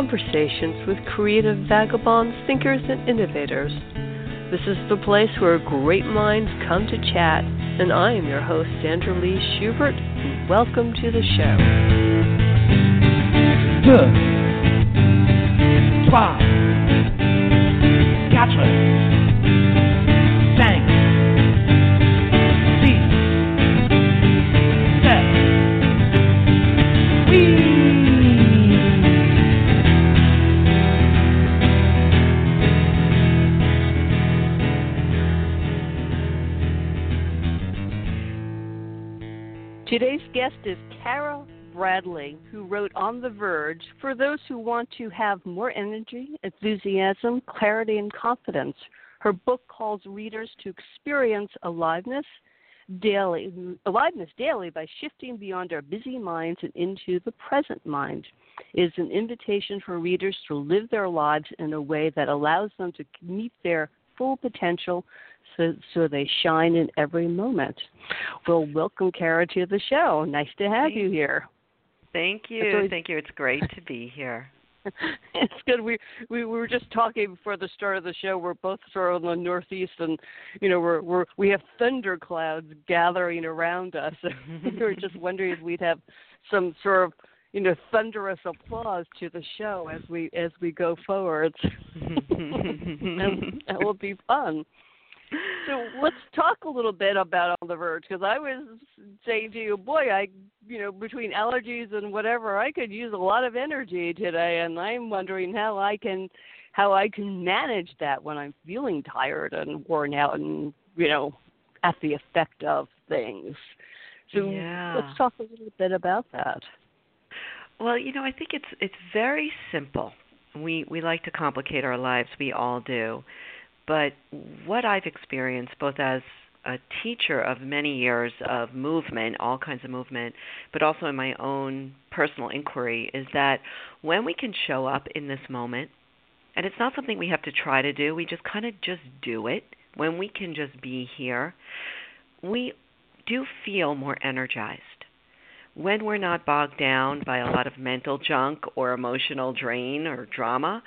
conversations with creative vagabonds, thinkers, and innovators. This is the place where great minds come to chat, and I am your host, Sandra Lee Schubert. Welcome to the show. Deux, trois, quatre, guest is Cara Bradley, who wrote On the Verge for those who want to have more energy, enthusiasm, clarity, and confidence. Her book calls readers to experience aliveness daily, aliveness daily by shifting beyond our busy minds and into the present mind. It is an invitation for readers to live their lives in a way that allows them to meet their full potential so, so they shine in every moment. Well, welcome, Cara, to the show. Nice to have Thank you here. Thank you. always- Thank you. It's great to be here. it's good. We, we we were just talking before the start of the show. We're both sort of in the northeast, and you know we're we're we have thunder clouds gathering around us. we were just wondering if we'd have some sort of you know thunderous applause to the show as we as we go forward. that will be fun. So let's talk a little bit about on the verge because I was saying to you, boy, I you know between allergies and whatever, I could use a lot of energy today, and I'm wondering how I can how I can manage that when I'm feeling tired and worn out and you know at the effect of things. So Yeah. let's talk a little bit about that. Well, you know, I think it's it's very simple. We we like to complicate our lives. We all do. But what I've experienced both as a teacher of many years of movement, all kinds of movement, but also in my own personal inquiry is that when we can show up in this moment, and it's not something we have to try to do, we just kind of just do it. When we can just be here, we do feel more energized when we're not bogged down by a lot of mental junk or emotional drain or drama,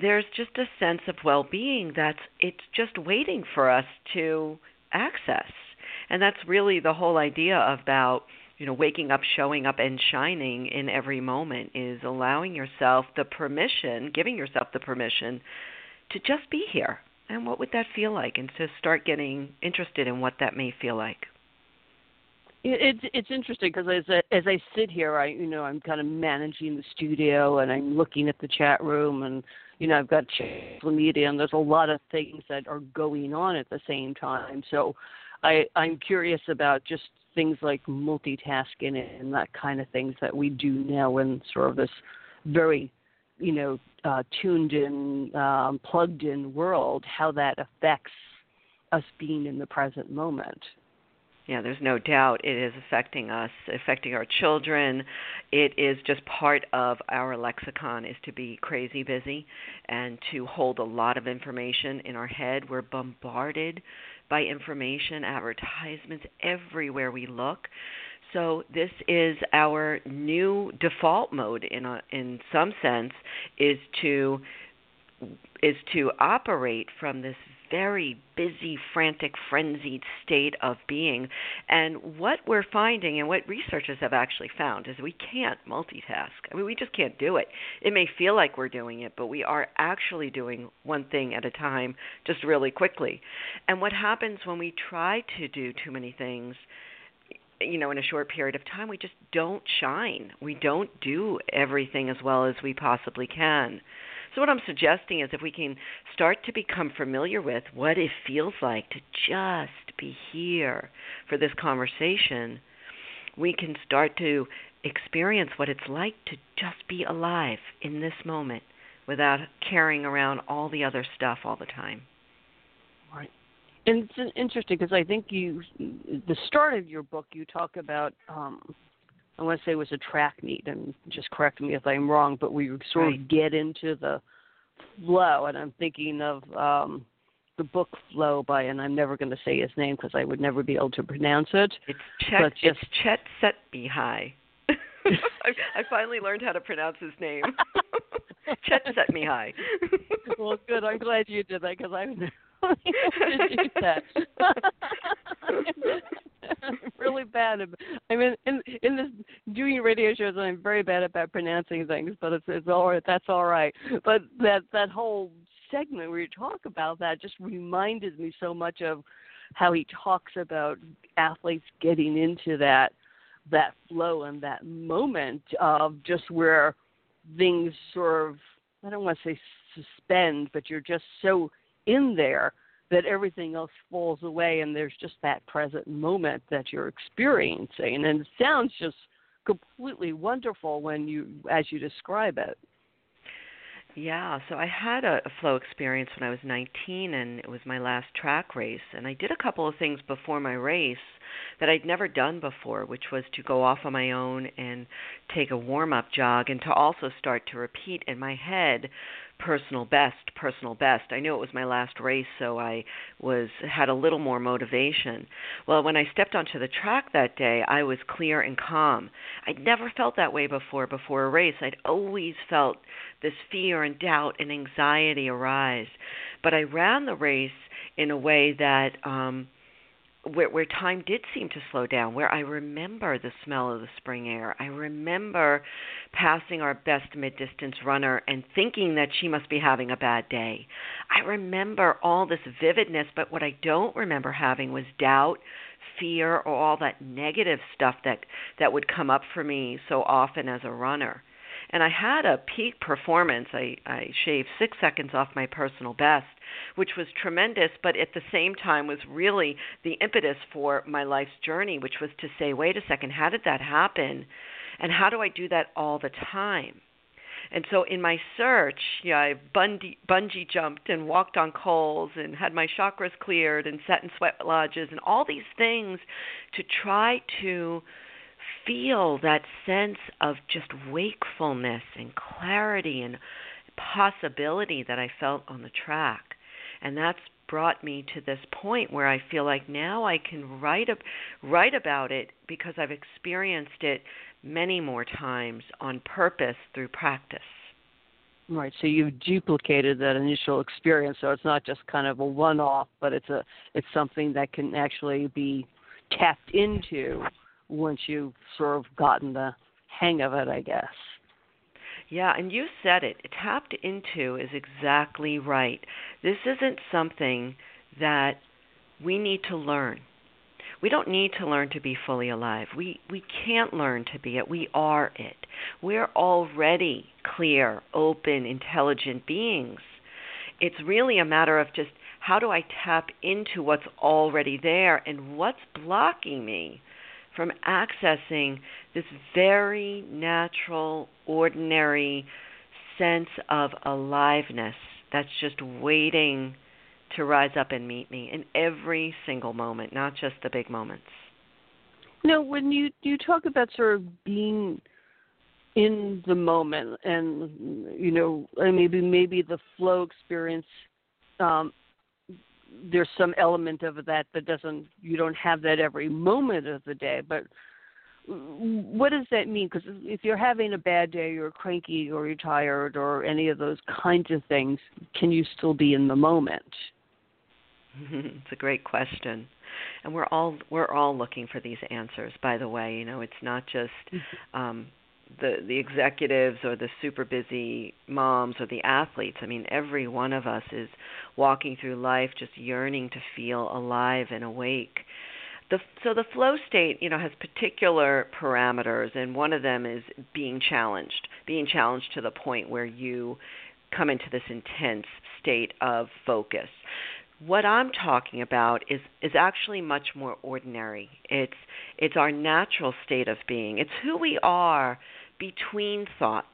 there's just a sense of well-being that's it's just waiting for us to access. And that's really the whole idea about, you know, waking up, showing up and shining in every moment is allowing yourself the permission, giving yourself the permission to just be here. And what would that feel like? And to start getting interested in what that may feel like. It's it's interesting because as I, as I sit here, I you know I'm kind of managing the studio and I'm looking at the chat room and you know I've got social media and there's a lot of things that are going on at the same time. So I I'm curious about just things like multitasking and that kind of things that we do now in sort of this very you know uh, tuned in, um, plugged in world. How that affects us being in the present moment. Yeah, there's no doubt it is affecting us, affecting our children. It is just part of our lexicon is to be crazy busy and to hold a lot of information in our head. We're bombarded by information, advertisements everywhere we look. So this is our new default mode in a, in some sense is to is to operate from this very busy, frantic, frenzied state of being. And what we're finding, and what researchers have actually found, is we can't multitask. I mean, we just can't do it. It may feel like we're doing it, but we are actually doing one thing at a time, just really quickly. And what happens when we try to do too many things? you know in a short period of time we just don't shine we don't do everything as well as we possibly can so what I'm suggesting is if we can start to become familiar with what it feels like to just be here for this conversation, we can start to experience what it's like to just be alive in this moment without carrying around all the other stuff all the time. Right. And it's interesting because I think you, the start of your book, you talk about, um, I want to say it was a track meet, and just correct me if I'm wrong, but we sort Right. of get into the flow, and I'm thinking of um, the book Flow by, and I'm never going to say his name because I would never be able to pronounce it. It's Chet. But just- It's Chet Setbihai. I, I finally learned how to pronounce his name. Chet set me high. well, good. I'm glad you did that because I'm do that. I'm really bad. I mean, in in this doing radio shows, I'm very bad about pronouncing things, but it's it's all right. That's all right. But that that whole segment where you talk about that just reminded me so much of how he talks about athletes getting into that that flow and that moment of just where things sort of I don't want to say suspend, but you're just so in there that everything else falls away and there's just that present moment that you're experiencing. And it sounds just completely wonderful when you as you describe it. Yeah, so I had a, a flow experience when I was 19 and it was my last track race. And I did a couple of things before my race that I'd never done before, which was to go off on my own and take a warm-up jog and to also start to repeat in my head personal best, personal best. I knew it was my last race, so I was had a little more motivation. Well, when I stepped onto the track that day, I was clear and calm. I'd never felt that way before before a race. I'd always felt this fear and doubt and anxiety arise. But I ran the race in a way that um where where time did seem to slow down, where I remember the smell of the spring air. I remember passing our best mid distance runner and thinking that she must be having a bad day. I remember all this vividness, but what I don't remember having was doubt, fear, or all that negative stuff that that would come up for me so often as a runner and I had a peak performance. I, I shaved six seconds off my personal best, which was tremendous, but at the same time was really the impetus for my life's journey, which was to say, wait a second, how did that happen? And how do I do that all the time? And so in my search, yeah, I bungee, bungee jumped and walked on coals and had my chakras cleared and sat in sweat lodges and all these things to try to feel that sense of just wakefulness and clarity and possibility that I felt on the track. And that's brought me to this point where I feel like now I can write a, write about it because I've experienced it many more times on purpose through practice. Right. So you've duplicated that initial experience, so it's not just kind of a one-off, but it's a it's something that can actually be tapped into once you've sort of gotten the hang of it, I guess. Yeah, and you said it. Tapped into is exactly right. This isn't something that we need to learn. We don't need to learn to be fully alive. We we can't learn to be it. We are it. We're already clear, open, intelligent beings. It's really a matter of just how do I tap into what's already there and what's blocking me from accessing this very natural, ordinary sense of aliveness that's just waiting to rise up and meet me in every single moment, not just the big moments. No, when you you talk about sort of being in the moment, and you know, maybe maybe the flow experience um, there's some element of that that doesn't you don't have that every moment of the day but what does that mean? Because if you're having a bad day you're cranky or you're tired or any of those kinds of things can you still be in the moment? It's a great question. And we're all we're all looking for these answers by the way. You know it's not just mm-hmm. um the the executives or the super busy moms or the athletes i mean every one of us is walking through life just yearning to feel alive and awake the so the flow state you know has particular parameters and one of them is being challenged being challenged to the point where you come into this intense state of focus what I'm talking about is is actually much more ordinary. It's it's our natural state of being. It's who we are between thoughts.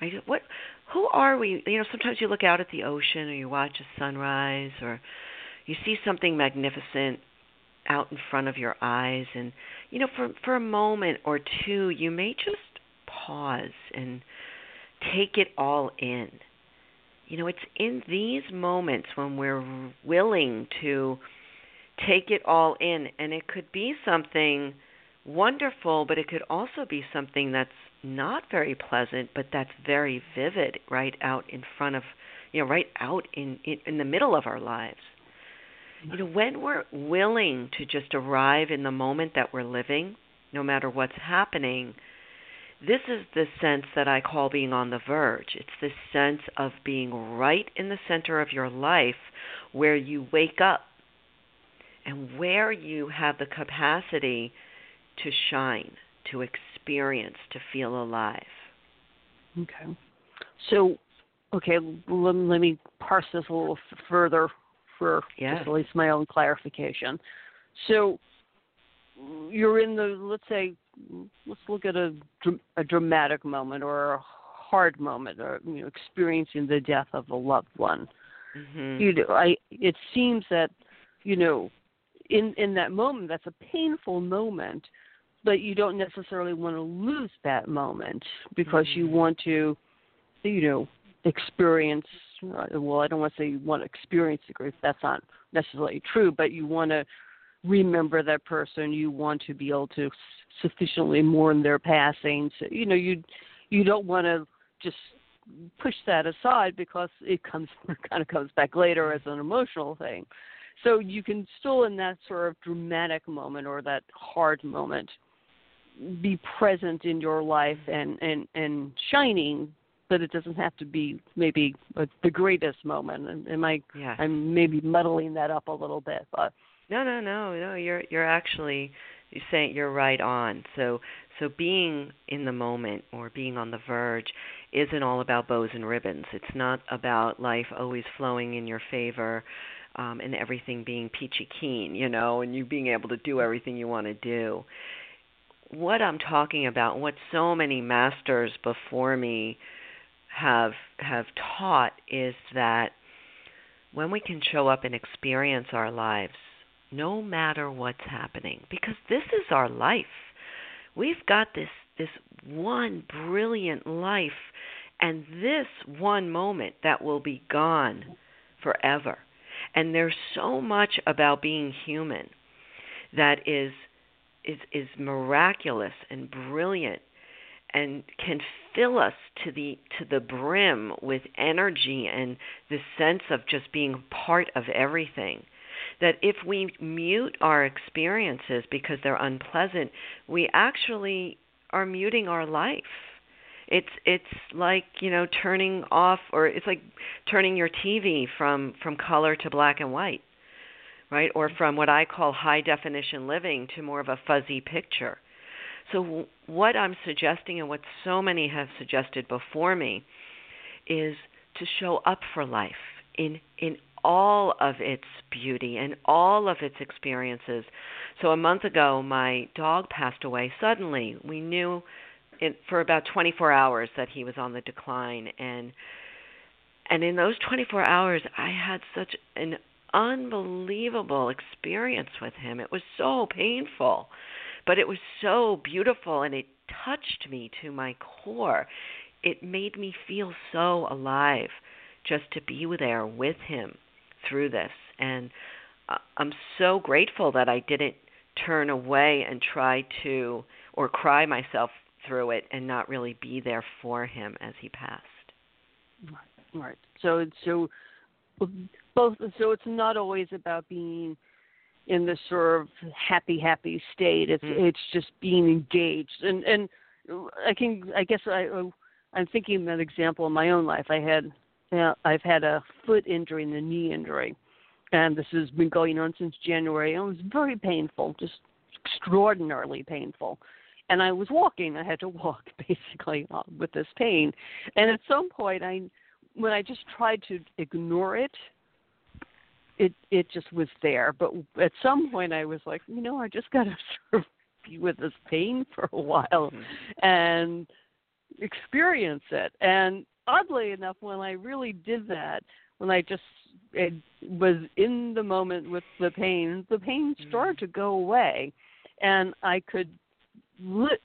Right? What who are we? You know, sometimes you look out at the ocean or you watch a sunrise or you see something magnificent out in front of your eyes and you know for for a moment or two you may just pause and take it all in. You know, it's in these moments when we're willing to take it all in and it could be something wonderful, but it could also be something that's not very pleasant, but that's very vivid right out in front of, you know, right out in in, in the middle of our lives. You know, when we're willing to just arrive in the moment that we're living, no matter what's happening, this is the sense that I call being on the verge. It's this sense of being right in the center of your life where you wake up and where you have the capacity to shine, to experience, to feel alive. Okay. So, okay, let, let me parse this a little further for yeah. just at least my own clarification. So, you're in the let's say let's look at a a dramatic moment or a hard moment or you know experiencing the death of a loved one mm-hmm. you know i it seems that you know in in that moment that's a painful moment but you don't necessarily want to lose that moment because mm-hmm. you want to you know experience uh, well i don't want to say you want to experience the grief that's not necessarily true but you want to remember that person. You want to be able to sufficiently mourn their passing. So, you know, you you don't want to just push that aside because it comes kind of comes back later as an emotional thing. So you can still in that sort of dramatic moment or that hard moment be present in your life and and and shining but it doesn't have to be maybe the greatest moment and am i yeah. i'm maybe muddling that up a little bit but no, no, no, no. You're you're actually you're saying you're right on. So so being in the moment or being on the verge isn't all about bows and ribbons. It's not about life always flowing in your favor um and everything being peachy keen, you know, and you being able to do everything you want to do. What I'm talking about, what so many masters before me have have taught is that when we can show up and experience our lives no matter what's happening because this is our life. We've got this this one brilliant life and this one moment that will be gone forever. And there's so much about being human that is is is miraculous and brilliant and can fill us to the to the brim with energy and the sense of just being part of everything that if we mute our experiences because they're unpleasant, we actually are muting our life. It's it's like, you know, turning off or it's like turning your TV from from color to black and white. Right? Or from what I call high definition living to more of a fuzzy picture. So what I'm suggesting and what so many have suggested before me is to show up for life in in all of its beauty and all of its experiences. So a month ago, my dog passed away suddenly. We knew it, for about 24 hours that he was on the decline, and and in those 24 hours, I had such an unbelievable experience with him. It was so painful, but it was so beautiful, and it touched me to my core. It made me feel so alive just to be there with him through this. And uh, I'm so grateful that I didn't turn away and try to or cry myself through it and not really be there for him as he passed. Right. Right. So so both so it's not always about being in this sort of happy happy state. It's mm. it's just being engaged. And and I can I guess I I'm thinking of an example in my own life. I had now, I've had a foot injury and a knee injury, and this has been going on since January. And it was very painful, just extraordinarily painful. And I was walking. I had to walk basically uh, with this pain. And at some point, I, when I just tried to ignore it, it it just was there. But at some point, I was like, you know, I just got to sort of be with this pain for a while, mm-hmm. and experience it. And oddly enough, when I really did that, when I just it was in the moment with the pain, the pain mm-hmm. started to go away, and I could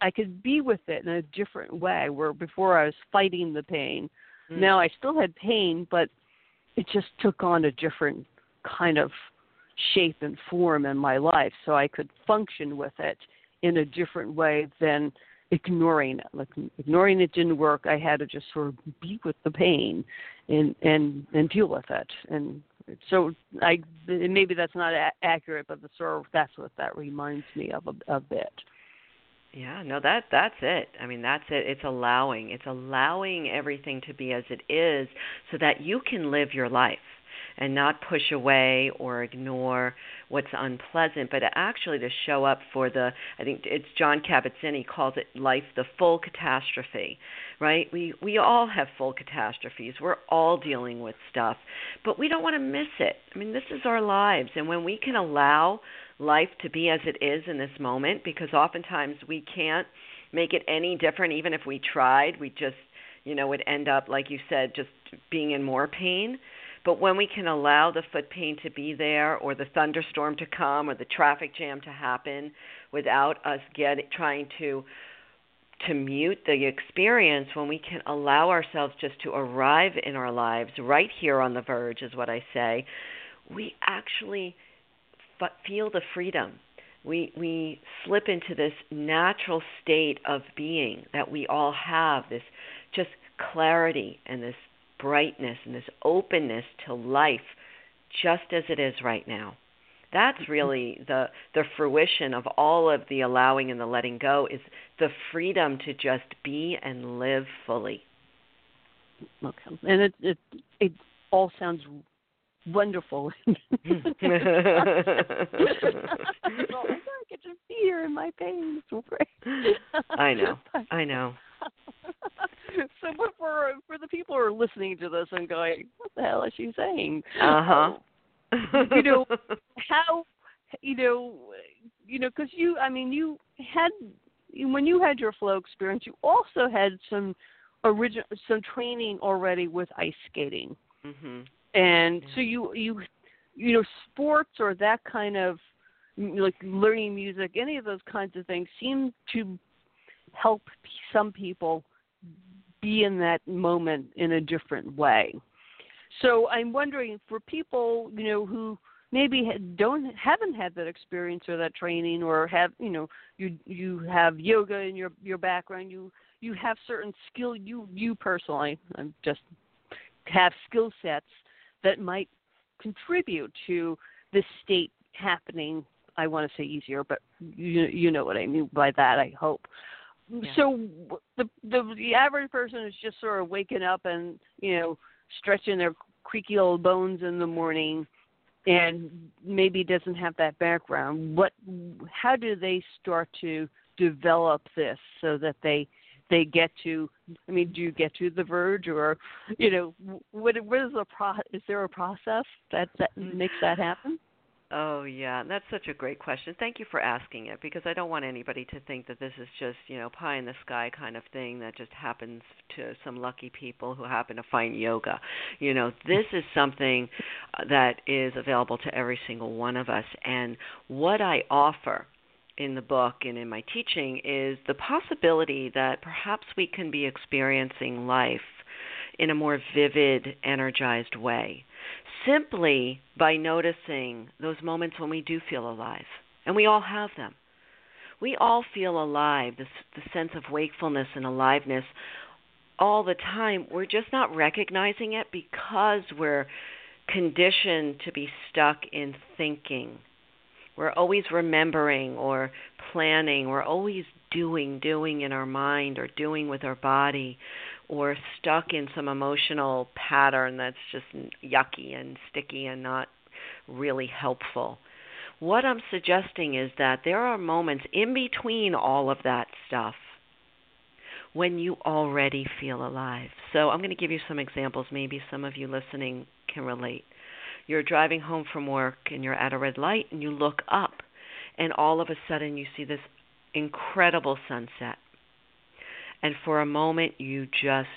I could be with it in a different way. Where before I was fighting the pain, mm. now I still had pain, but it just took on a different kind of shape and form in my life, so I could function with it in a different way than ignoring it. Like ignoring it didn't work. I had to just sort of be with the pain and and and deal with it. And so I maybe that's not a- accurate, but the sort of that's what that reminds me of a, a bit. Yeah, no, that that's it. I mean, that's it. It's allowing. It's allowing everything to be as it is, so that you can live your life and not push away or ignore what's unpleasant, but actually to show up for the I think it's Jon Kabat-Zinn he calls it life the full catastrophe, right? We we all have full catastrophes. We're all dealing with stuff, but we don't want to miss it. I mean, this is our lives, and when we can allow life to be as it is in this moment because oftentimes we can't make it any different. Even if we tried, we just you know would end up like you said just being in more pain. But when we can allow the foot pain to be there, or the thunderstorm to come, or the traffic jam to happen, without us get trying to to mute the experience, when we can allow ourselves just to arrive in our lives right here on the verge, is what I say, we actually feel the freedom. We we slip into this natural state of being that we all have. This just clarity and this brightness and this openness to life just as it is right now. That's mm-hmm. really the the fruition of all of the allowing and the letting go is the freedom to just be and live fully. Okay. And it it it all sounds wonderful. well, I get to be here in my pain. I know. I know. so but for for the people who are listening to this and going, "What the hell is she saying?" Uh huh. you know how you know you know because you I mean you had when you had your flow experience, you also had some original some training already with ice skating, mm-hmm. And yeah. so you you you know sports or that kind of like learning music, any of those kinds of things seem to help some people be in that moment in a different way. So I'm wondering for people, you know, who maybe don't haven't had that experience or that training or have, you know, you you have yoga in your your background, you you have certain skill you you personally, I'm just have skill sets that might contribute to this state happening I want to say easier, but you you know what I mean by that. I hope. So the, the the average person is just sort of waking up and you know stretching their creaky old bones in the morning, and maybe doesn't have that background. What? How do they start to develop this so that they they get to i mean do you get to the verge or you know what what is the pro is there a process that that makes that happen Oh yeah, that's such a great question. Thank you for asking it because I don't want anybody to think that this is just, you know, pie in the sky kind of thing that just happens to some lucky people who happen to find yoga. You know, this is something that is available to every single one of us and what I offer in the book and in my teaching is the possibility that perhaps we can be experiencing life in a more vivid, energized way simply by noticing those moments when we do feel alive. And we all have them. We all feel alive, this the sense of wakefulness and aliveness all the time. We're just not recognizing it because we're conditioned to be stuck in thinking. We're always remembering or planning. We're always doing, doing in our mind or doing with our body or stuck in some emotional pattern that's just yucky and sticky and not really helpful. What I'm suggesting is that there are moments in between all of that stuff when you already feel alive. So I'm going to give you some examples. Maybe some of you listening can relate. You're driving home from work and you're at a red light and you look up, and all of a sudden you see this incredible sunset. And for a moment you just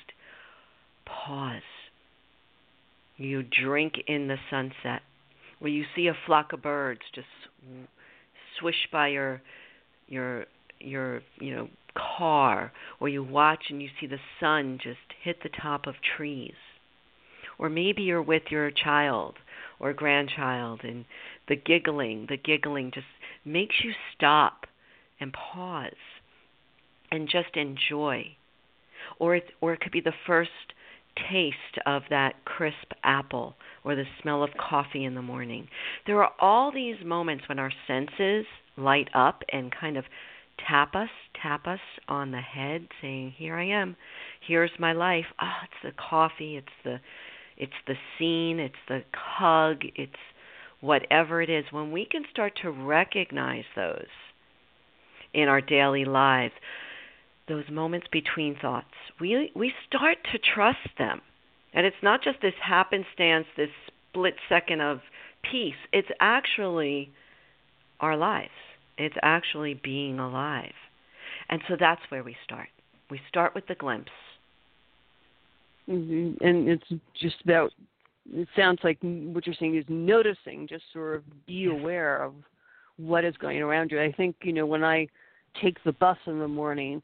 pause. You drink in the sunset, where you see a flock of birds just swish by your your your you know car, or you watch and you see the sun just hit the top of trees, or maybe you're with your child or grandchild, and the giggling, the giggling just makes you stop and pause and just enjoy. Or it, or it could be the first taste of that crisp apple or the smell of coffee in the morning. There are all these moments when our senses light up and kind of tap us, tap us on the head saying, "Here I am. Here's my life." Ah, oh, it's the coffee, it's the it's the scene, it's the hug, it's whatever it is. When we can start to recognize those in our daily lives, those moments between thoughts, we we start to trust them. And it's not just this happenstance, this split second of peace. It's actually our lives. It's actually being alive. And so that's where we start. We start with the glimpse. Mm-hmm. And it's just about, it sounds like what you're saying is noticing, just sort of be aware of what is going around you. I think, you know, when I take the bus in the morning,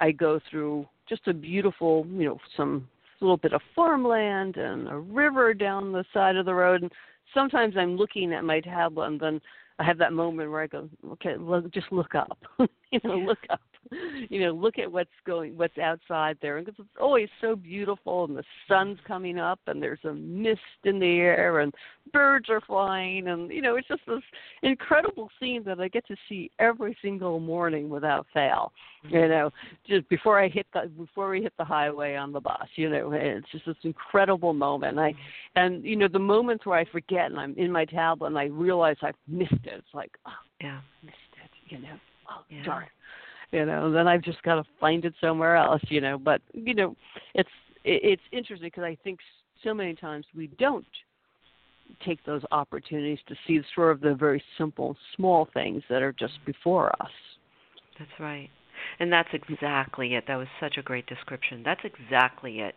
I go through just a beautiful, you know, some little bit of farmland and a river down the side of the road. And sometimes I'm looking at my tablet and then I have that moment where I go, okay, look, just look up, you know, look up, you know, look at what's going, what's outside there, because it's always so beautiful, and the sun's coming up, and there's a mist in the air, and birds are flying, and you know, it's just this incredible scene that I get to see every single morning without fail. Mm-hmm. You know, just before I hit the before we hit the highway on the bus, you know, it's just this incredible moment. I, mm-hmm. and you know, the moments where I forget and I'm in my tablet and I realize I've missed it. It's like, oh, yeah, missed it. You know, oh yeah. darn you know then i've just got to find it somewhere else you know but you know it's it's interesting because i think so many times we don't take those opportunities to see sort of the very simple small things that are just before us. That's right. And that's exactly it. That was such a great description. That's exactly it.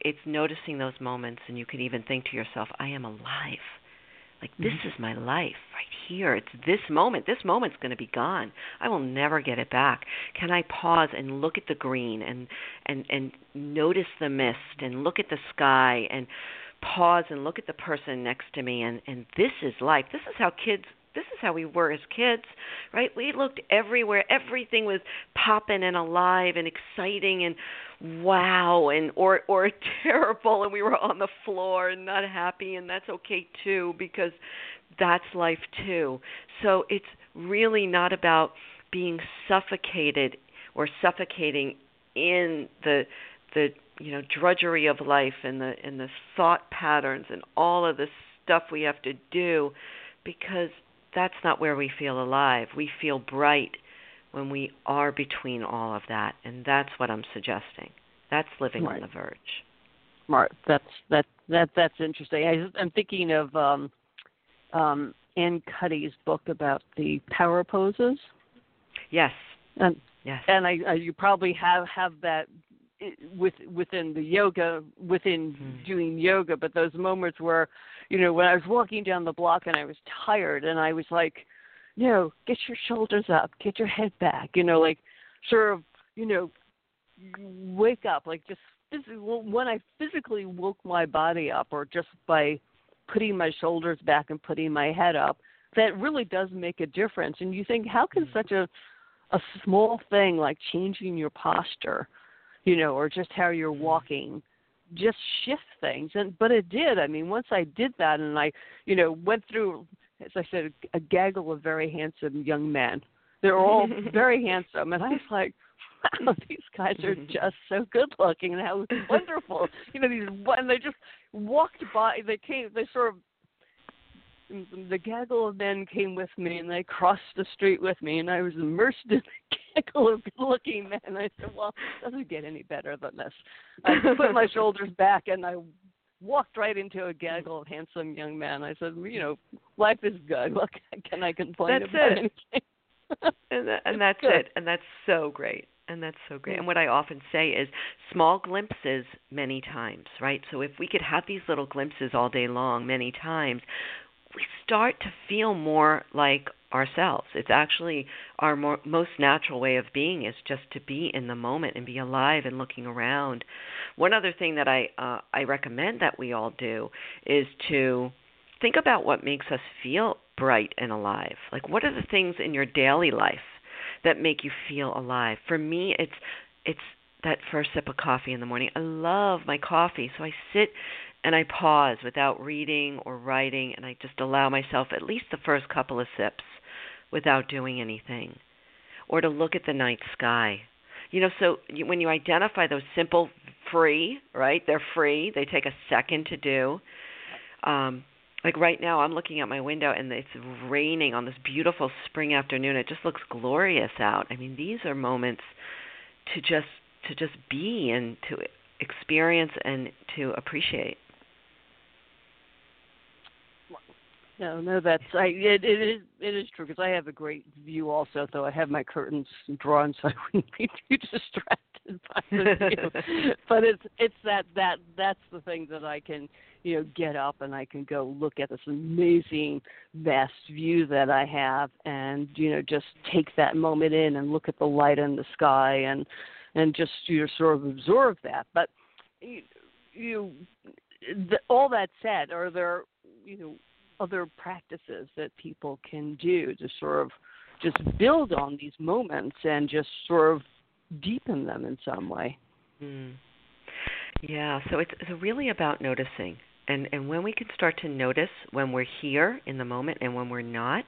It's noticing those moments and you can even think to yourself i am alive like this mm-hmm. is my life right here. It's this moment. This moment's going to be gone. I will never get it back. Can I pause and look at the green and and and notice the mist and look at the sky and pause and look at the person next to me and and this is life. This is how kids this is how we were as kids, right? We looked everywhere. Everything was popping and alive and exciting and wow and or or terrible and we were on the floor and not happy and that's okay too because that's life too. So it's really not about being suffocated or suffocating in the the you know drudgery of life and the and the thought patterns and all of the stuff we have to do because that's not where we feel alive. We feel bright when we are between all of that, and that's what I'm suggesting. That's living right. on the verge. Right. That's that that that's interesting. I, I'm thinking of um, um, Amy Cuddy's book about the power poses. Yes. And yes. And I, I you probably have have that with within the yoga within mm. doing yoga, but those moments where you know, when I was walking down the block and I was tired and I was like, you know, get your shoulders up, get your head back, you know, like sort of, you know, wake up, like just when I physically woke my body up or just by putting my shoulders back and putting my head up, that really does make a difference. And you think, how can such a a small thing like changing your posture, you know, or just how you're walking just shift things. And but it did. I mean once i did that and i you know went through as i said a gaggle of very handsome young men. They're all very handsome. And i was like wow these guys are mm-hmm. just so good looking. And how wonderful. You know these and they just walked by they came they sort of the gaggle of men came with me and they crossed the street with me and I was immersed in the of looking men. I said, Well, it doesn't get any better than this. I put my shoulders back and I walked right into a gaggle of handsome young men. I said, You know, life is good. What can I complain that's about it. anything? and, that, and that's it. And that's so great. And that's so great. And what I often say is small glimpses many times, right? So if we could have these little glimpses all day long, many times, we start to feel more like ourselves. It's actually our more, most natural way of being is just to be in the moment and be alive and looking around. One other thing that I uh, I recommend that we all do is to think about what makes us feel bright and alive. Like what are the things in your daily life that make you feel alive. For me, it's it's that first sip of coffee in the morning. I love my coffee, so I sit and I pause without reading or writing and I just allow myself at least the first couple of sips without doing anything. Or to look at the night sky. You know, so when you identify those simple free, right? They're free. They take a second to do. Um like right now I'm looking out my window and it's raining on this beautiful spring afternoon. It just looks glorious out. I mean, these are moments to just to just be and to experience and to appreciate. No, no, that's I. It, it is it is true because I have a great view also. Though I have my curtains drawn so I wouldn't be too distracted by the view. but it's it's that that that's the thing that I can you know get up and I can go look at this amazing vast view that I have and you know just take that moment in and look at the light in the sky and and just you know, sort of absorb that. But you, you the, all that said, are there you know other practices that people can do to sort of just build on these moments and just sort of deepen them in some way? Mm. Yeah, so it's, it's really about noticing. And and when we can start to notice when we're here in the moment and when we're not,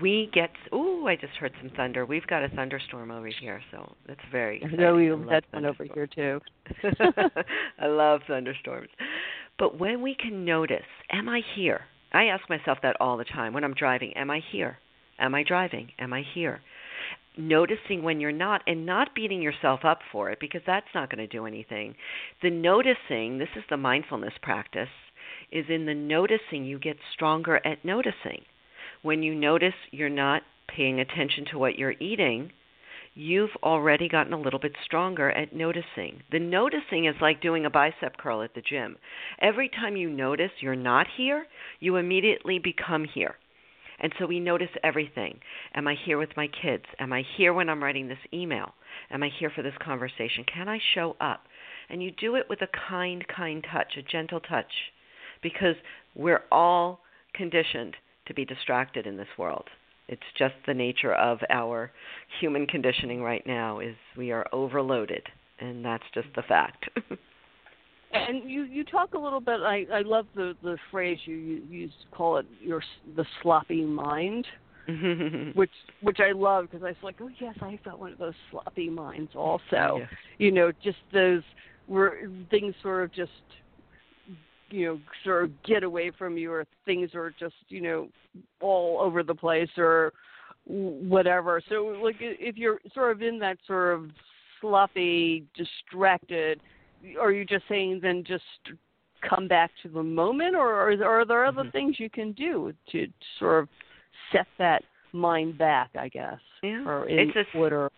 we get oh i just heard some thunder we've got a thunderstorm over here so that's very exciting. no we had one over here too i love thunderstorms but when we can notice am i here i ask myself that all the time when i'm driving am i here? Am i driving? Am i here? Noticing when you're not and not beating yourself up for it because that's not going to do anything. The noticing this is the mindfulness practice is in the noticing you get stronger at noticing. When you notice you're not paying attention to what you're eating, you've already gotten a little bit stronger at noticing. The noticing is like doing a bicep curl at the gym. Every time you notice you're not here, you immediately become here. And so we notice everything. Am I here with my kids? Am I here when I'm writing this email? Am I here for this conversation? Can I show up? And you do it with a kind, kind touch, a gentle touch, because we're all conditioned to be distracted in this world. It's just the nature of our human conditioning right now is we are overloaded and that's just the fact. and you you talk a little bit I I love the the phrase you you, you call it your the sloppy mind. which which I love because I was like, oh yes, I've got one of those sloppy minds also. Yeah. You know, just those where things sort of just you know sort of get away from you or things are just you know all over the place or whatever so like if you're sort of in that sort of sloppy distracted are you just saying then just come back to the moment or are there, are there other mm-hmm. things you can do to sort of set that mind back i guess yeah or in it's a, order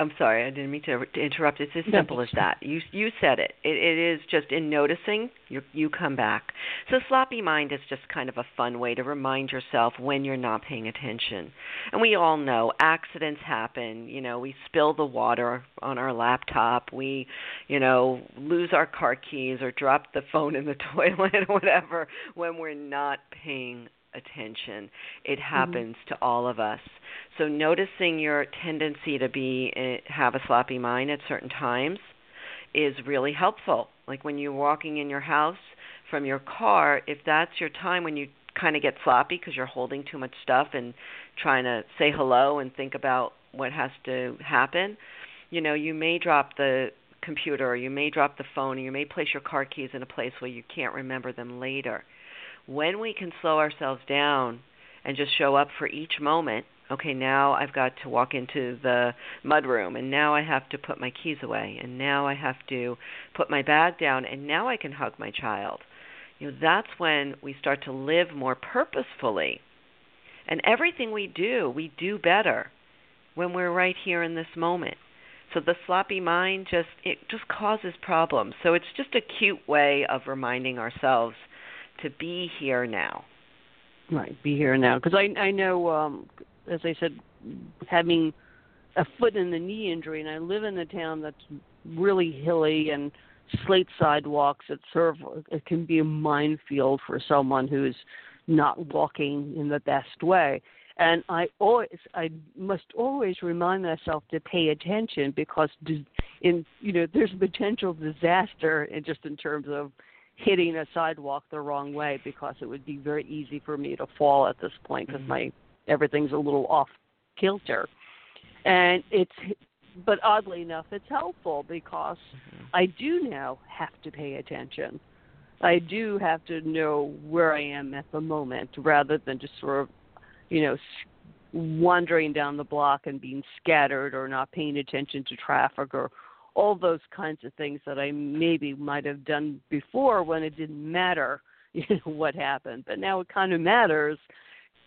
I'm sorry, I didn't mean to, to interrupt. It's as simple as that. You you said it. it. It is just in noticing you you come back. So sloppy mind is just kind of a fun way to remind yourself when you're not paying attention. And we all know accidents happen. You know, we spill the water on our laptop. We, you know, lose our car keys or drop the phone in the toilet or whatever when we're not paying attention. It mm-hmm. happens mm-hmm. to all of us. So noticing your tendency to be eh, have a sloppy mind at certain times is really helpful. Like when you're walking in your house from your car, if that's your time when you kind of get sloppy because you're holding too much stuff and trying to say hello and think about what has to happen, you know, you may drop the computer or you may drop the phone or you may place your car keys in a place where you can't remember them later when we can slow ourselves down and just show up for each moment okay now i've got to walk into the mud room and now i have to put my keys away and now i have to put my bag down and now i can hug my child. You know that's when we start to live more purposefully. And everything we do we do better when we're right here in this moment. So the sloppy mind just it just causes problems. So it's just a cute way of reminding ourselves to be here now. Right, be here now. Because I I know, um, as I said, having a foot in the knee injury, and I live in a town that's really hilly and slate sidewalks. It serve it can be a minefield for someone who's not walking in the best way. and I always I must always remind myself to pay attention because in you know there's potential disaster in just in terms of hitting a sidewalk the wrong way because it would be very easy for me to fall at this point because mm-hmm. my everything's a little off kilter and it's but oddly enough it's helpful because mm-hmm. I do now have to pay attention I do have to know where I am at the moment rather than just sort of, you know, wandering down the block and being scattered or not paying attention to traffic or all those kinds of things that I maybe might have done before when it didn't matter, you know, what happened. But now it kind of matters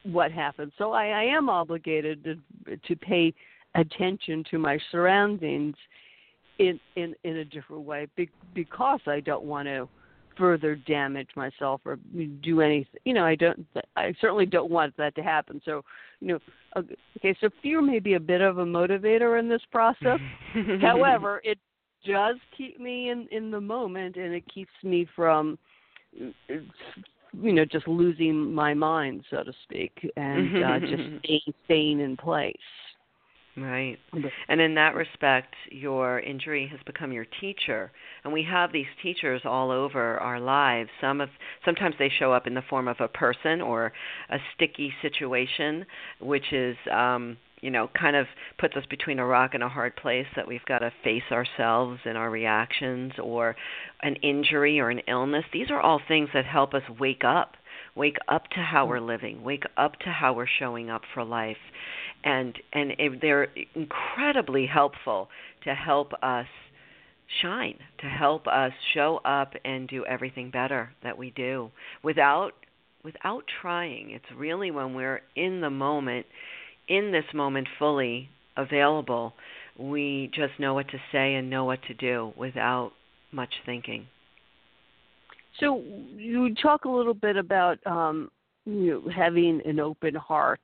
what happened. So I, I am obligated to to pay attention to my surroundings in in in a different way because I don't want to further damage myself or do anything. You know, I don't. I certainly don't want that to happen. So, you know, okay. So fear may be a bit of a motivator in this process. However, it does keep me in in the moment, and it keeps me from, you know, just losing my mind, so to speak, and uh, just staying staying in place. Right. And in that respect, your injury has become your teacher. And we have these teachers all over our lives. Some of sometimes they show up in the form of a person or a sticky situation, which is um you know, kind of puts us between a rock and a hard place that we've got to face ourselves and our reactions or an injury or an illness. These are all things that help us wake up, wake up to how we're living, wake up to how we're showing up for life and and they're incredibly helpful to help us shine, to help us show up and do everything better that we do without without trying. It's really when we're in the moment, in this moment fully available, we just know what to say and know what to do without much thinking. So you talk a little bit about um, you know, having an open heart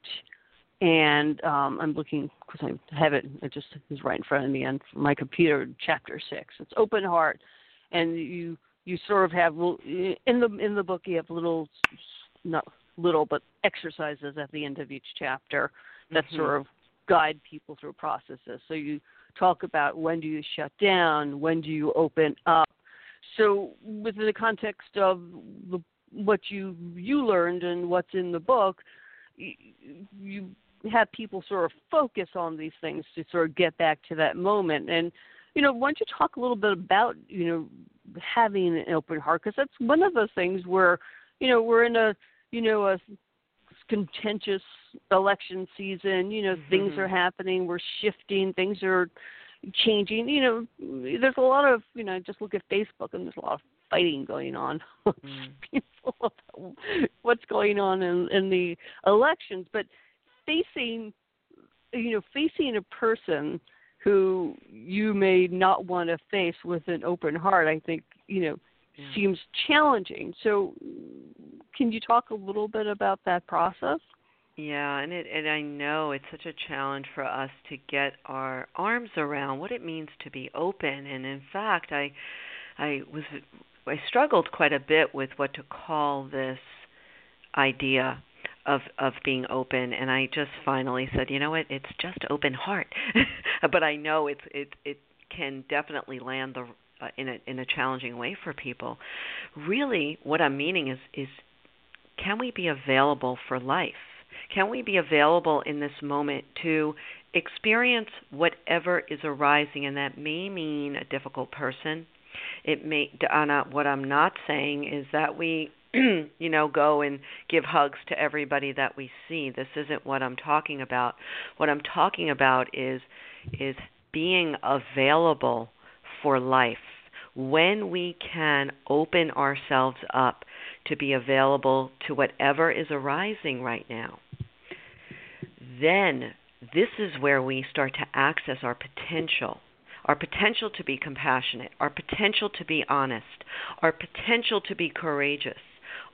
and um, I'm looking because I have it. It just is right in front of me on my computer. Chapter six. It's open heart, and you you sort of have in the in the book you have little not little but exercises at the end of each chapter that mm-hmm. sort of guide people through processes. So you talk about when do you shut down, when do you open up. So within the context of the, what you you learned and what's in the book, you have people sort of focus on these things to sort of get back to that moment. And you know, why don't you talk a little bit about you know having an open heart because that's one of those things where you know we're in a you know a contentious election season. You know, mm-hmm. things are happening. We're shifting. Things are changing. You know, there's a lot of you know just look at Facebook and there's a lot of fighting going on mm. people what's going on in, in the elections. But facing you know facing a person who you may not want to face with an open heart i think you know yeah. seems challenging. So can you talk a little bit about that process? Yeah and it and i know it's such a challenge for us to get our arms around what it means to be open. And in fact i i was i struggled quite a bit with what to call this idea of of being open and I just finally said, you know what, it's just open heart. but I know it's it it can definitely land the uh, in a in a challenging way for people. Really what I'm meaning is is can we be available for life? Can we be available in this moment to experience whatever is arising and that may mean a difficult person. It may Donna, what I'm not saying is that we you know, go and give hugs to everybody that we see. This isn't what I'm talking about. What I'm talking about is is being available for life. When we can open ourselves up to be available to whatever is arising right now, then this is where we start to access our potential our potential to be compassionate, our potential to be honest, our potential to be courageous,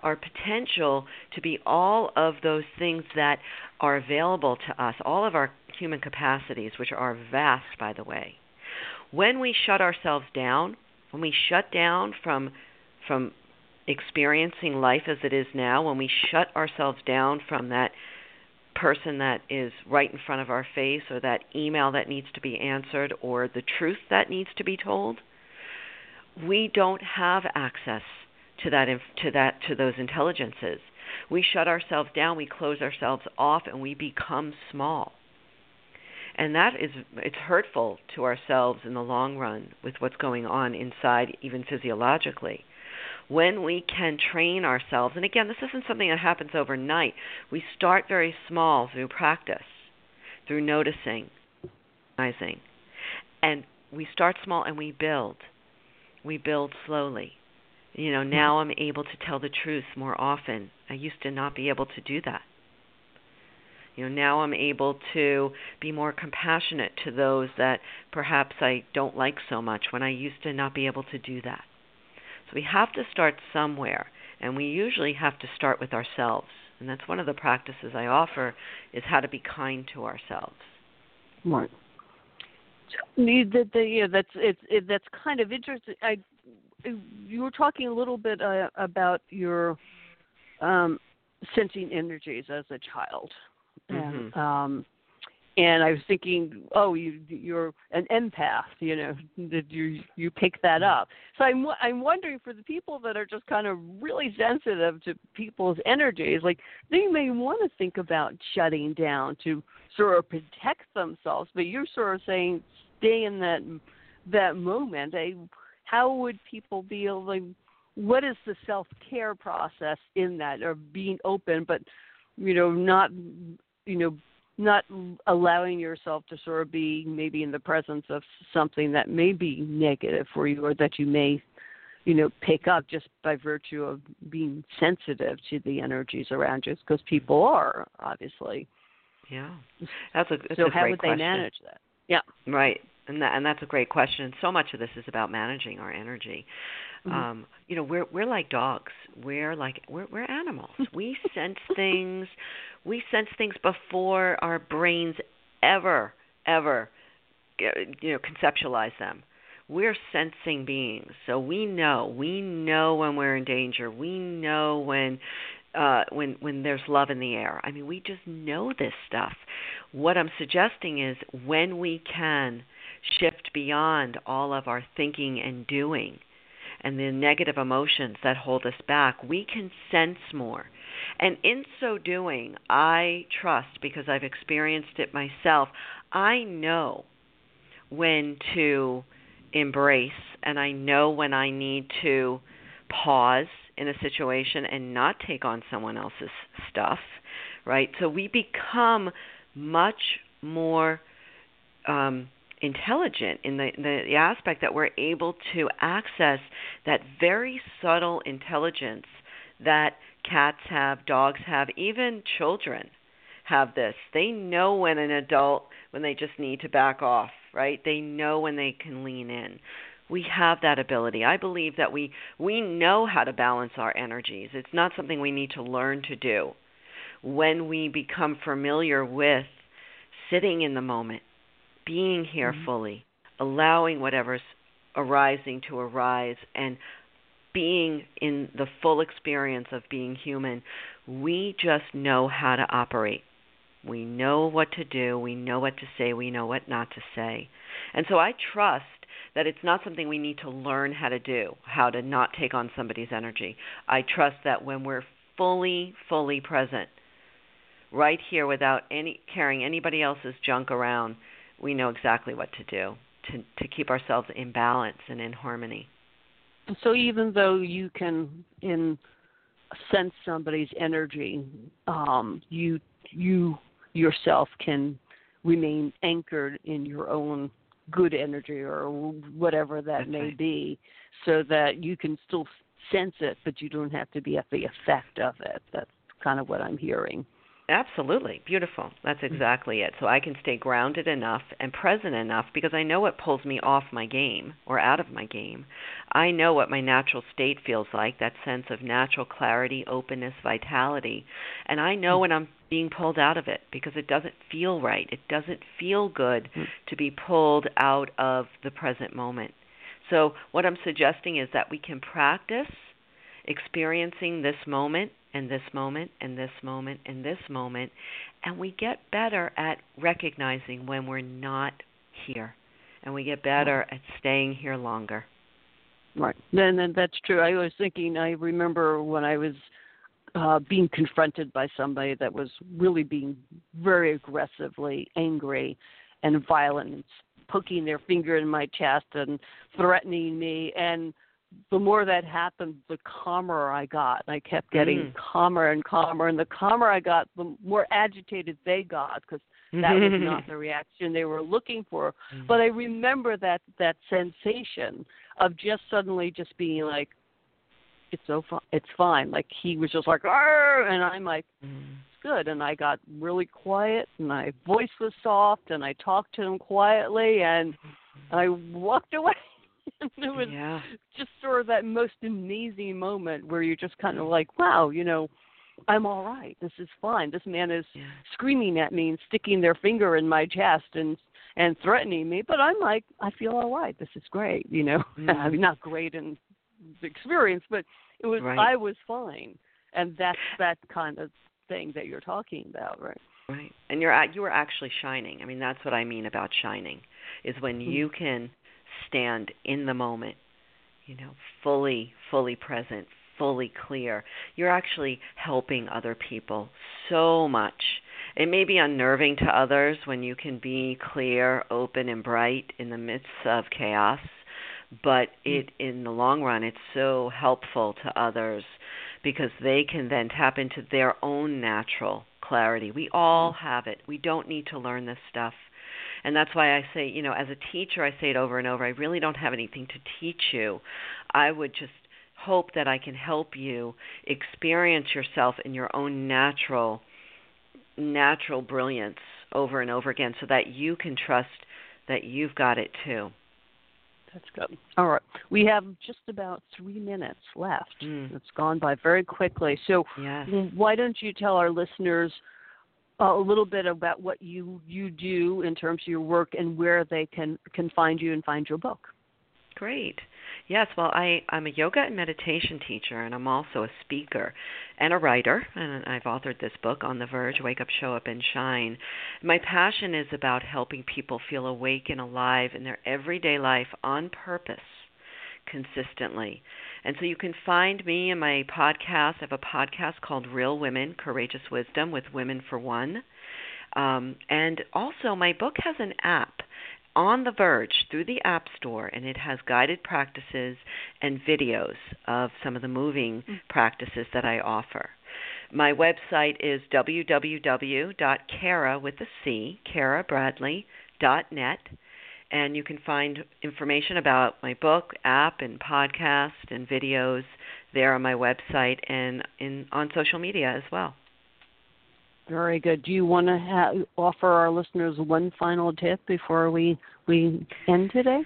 our potential to be all of those things that are available to us, all of our human capacities, which are vast, by the way. When we shut ourselves down, when we shut down from from experiencing life as it is now, when we shut ourselves down from that person that is right in front of our face or that email that needs to be answered or the truth that needs to be told we don't have access to that to that to those intelligences we shut ourselves down we close ourselves off and we become small and that is it's hurtful to ourselves in the long run with what's going on inside even physiologically when we can train ourselves, and again, this isn't something that happens overnight, we start very small through practice, through noticing, recognizing. And we start small and we build. We build slowly. You know, now I'm able to tell the truth more often. I used to not be able to do that. You know, now I'm able to be more compassionate to those that perhaps I don't like so much when I used to not be able to do that. So we have to start somewhere, and we usually have to start with ourselves. And that's one of the practices I offer is how to be kind to ourselves. Right. The, the, yeah, that's it's it, that's kind of interesting. I you were talking a little bit uh, about your um, sensing energies as a child, mm-hmm. and um, and I was thinking, oh, you you're an empath, you know, that you you pick that mm-hmm. up. So I'm I'm wondering for the people that are just kind of really sensitive to people's energies, like they may want to think about shutting down to sort of protect themselves, but you're sort of saying stay in that that moment. I, how would people be able to? What is the self care process in that, or being open, but you know, not you know not allowing yourself to sort of be maybe in the presence of something that may be negative for you or that you may you know pick up just by virtue of being sensitive to the energies around you because people are obviously yeah that's a that's so a how would question. they manage that yeah right and that and that's a great question. So much of this is about managing our energy. Mm-hmm. um you know we're we're like dogs. We're like we're we're animals. We sense things we sense things before our brains ever ever you know conceptualize them. We're sensing beings. So we know. We know when we're in danger. We know when uh when when there's love in the air. I mean we just know this stuff. What i'm suggesting is when we can shift beyond all of our thinking and doing and the negative emotions that hold us back we can sense more and in so doing, I trust because I've experienced it myself. I know when to embrace and I know when I need to pause in a situation and not take on someone else's stuff, right? So we become much more um, intelligent in the, the, aspect that we're able to access that very subtle intelligence that cats have, dogs have, even children have this. They know when an adult when they just need to back off, right? They know when they can lean in. We have that ability. I believe that we we know how to balance our energies. It's not something we need to learn to do. When we become familiar with sitting in the moment, being here mm-hmm. fully, allowing whatever's arising to arise and being in the full experience of being human, we just know how to operate. We know what to do, we know what to say, we know what not to say. And so I trust that it's not something we need to learn how to do, how to not take on somebody's energy. I trust that when we're fully, fully present, right here without any carrying anybody else's junk around, we know exactly what to do to to keep ourselves in balance and in harmony. So even though you can in sense somebody's energy, um, you you yourself can remain anchored in your own good energy or whatever that That's may right. be, so that you can still sense it, but you don't have to be at the effect of it. That's kind of what I'm hearing. Absolutely. Beautiful. That's mm. exactly it. So I can stay grounded enough and present enough because I know what pulls me off my game or out of my game. I know what my natural state feels like, that sense of natural clarity, openness, vitality. And I know mm. when I'm being pulled out of it because it doesn't feel right. It doesn't feel good mm. to be pulled out of the present moment. So what I'm suggesting is that we can practice experiencing this moment and this moment and this moment and this moment, and we get better at recognizing when we're not here, and we get better at staying here longer. Right. Then, then that's true. I was thinking. I remember when I was uh, being confronted by somebody that was really being very aggressively angry and violent, and poking their finger in my chest and threatening me, and the more that happened, the calmer I got. and I kept getting mm. calmer and calmer, and the calmer I got, the more agitated they got because that was not the reaction they were looking for. Mm. But I remember that that sensation of just suddenly just being like, "It's so fine. It's fine." Like he was just like, Arr! and I'm like, mm. "It's good." And I got really quiet, and my voice was soft, and I talked to him quietly, and I walked away. it was yeah. just sort of that most amazing moment where you're just kind of like, wow, you know, I'm all right. This is fine. This man is yeah. screaming at me and sticking their finger in my chest and and threatening me, but I'm like, I feel all right. This is great. You know, mm I mean, not great in the experience, but it was. Right. I was fine, and that's that kind of thing that you're talking about, right? Right, and you're at, you are actually shining. I mean, that's what I mean about shining, is when mm you can stand in the moment, you know, fully, fully present, fully clear. You're actually helping other people so much. It may be unnerving to others when you can be clear, open, and bright in the midst of chaos, but hmm. it in the long run it's so helpful to others because they can then tap into their own natural clarity. We all hmm. have it. We don't need to learn this stuff. And that's why I say, you know, as a teacher, I say it over and over I really don't have anything to teach you. I would just hope that I can help you experience yourself in your own natural natural brilliance over and over again so that you can trust that you've got it too. That's good. All right. We have just about three minutes left. Mm. It's gone by very quickly. So, yes. why don't you tell our listeners Uh, a little bit about what you you do in terms of your work and where they can can find you and find your book. Great. Yes, well, I, I'm a yoga and meditation teacher, and I'm also a speaker and a writer. And I've authored this book, On the Verge Wake Up, Show Up, and Shine. My passion is about helping people feel awake and alive in their everyday life on purpose consistently. And so you can find me in my podcast. I have a podcast called Real Women Courageous Wisdom with Women for One. Um, and also, my book has an app on the verge through the App Store, and it has guided practices and videos of some of the moving mm-hmm. practices that I offer. My website is www.cara with a C, carabradley.net and you can find information about my book, app, and podcast and videos there on my website and in on social media as well. Very good. Do you want to ha- offer our listeners one final tip before we we end today?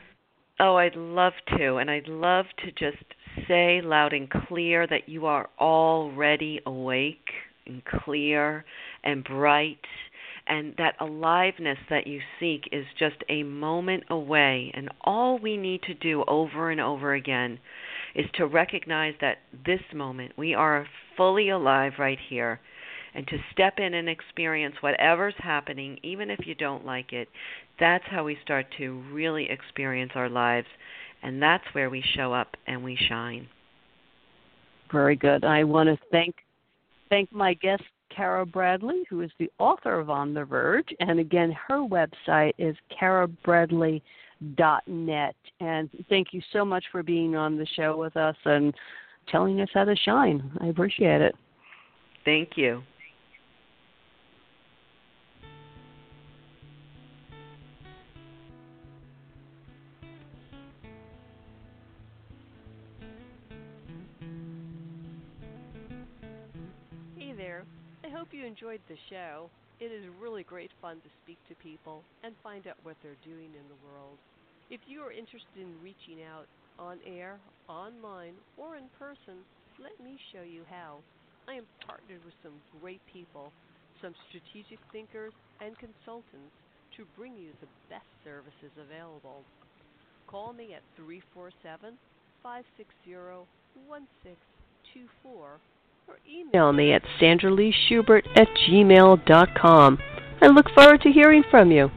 Oh, I'd love to, and I'd love to just say loud and clear that you are already awake and clear and bright and that aliveness that you seek is just a moment away. And all we need to do over and over again is to recognize that this moment, we are fully alive right here, and to step in and experience whatever's happening, even if you don't like it. That's how we start to really experience our lives, and that's where we show up and we shine. Very good. I want to thank thank my guest Cara Bradley, who is the author of On the Verge. And again, her website is carabradley.net. And thank you so much for being on the show with us and telling us how to shine. I appreciate it. Thank you. Hope you enjoyed the show. It is really great fun to speak to people and find out what they're doing in the world. If you are interested in reaching out on air, online, or in person, let me show you how. I am partnered with some great people, some strategic thinkers, and consultants to bring you the best services available. Call me at 347 560 16 or email me at sandraleeschubert at gmail.com. I look forward to hearing from you.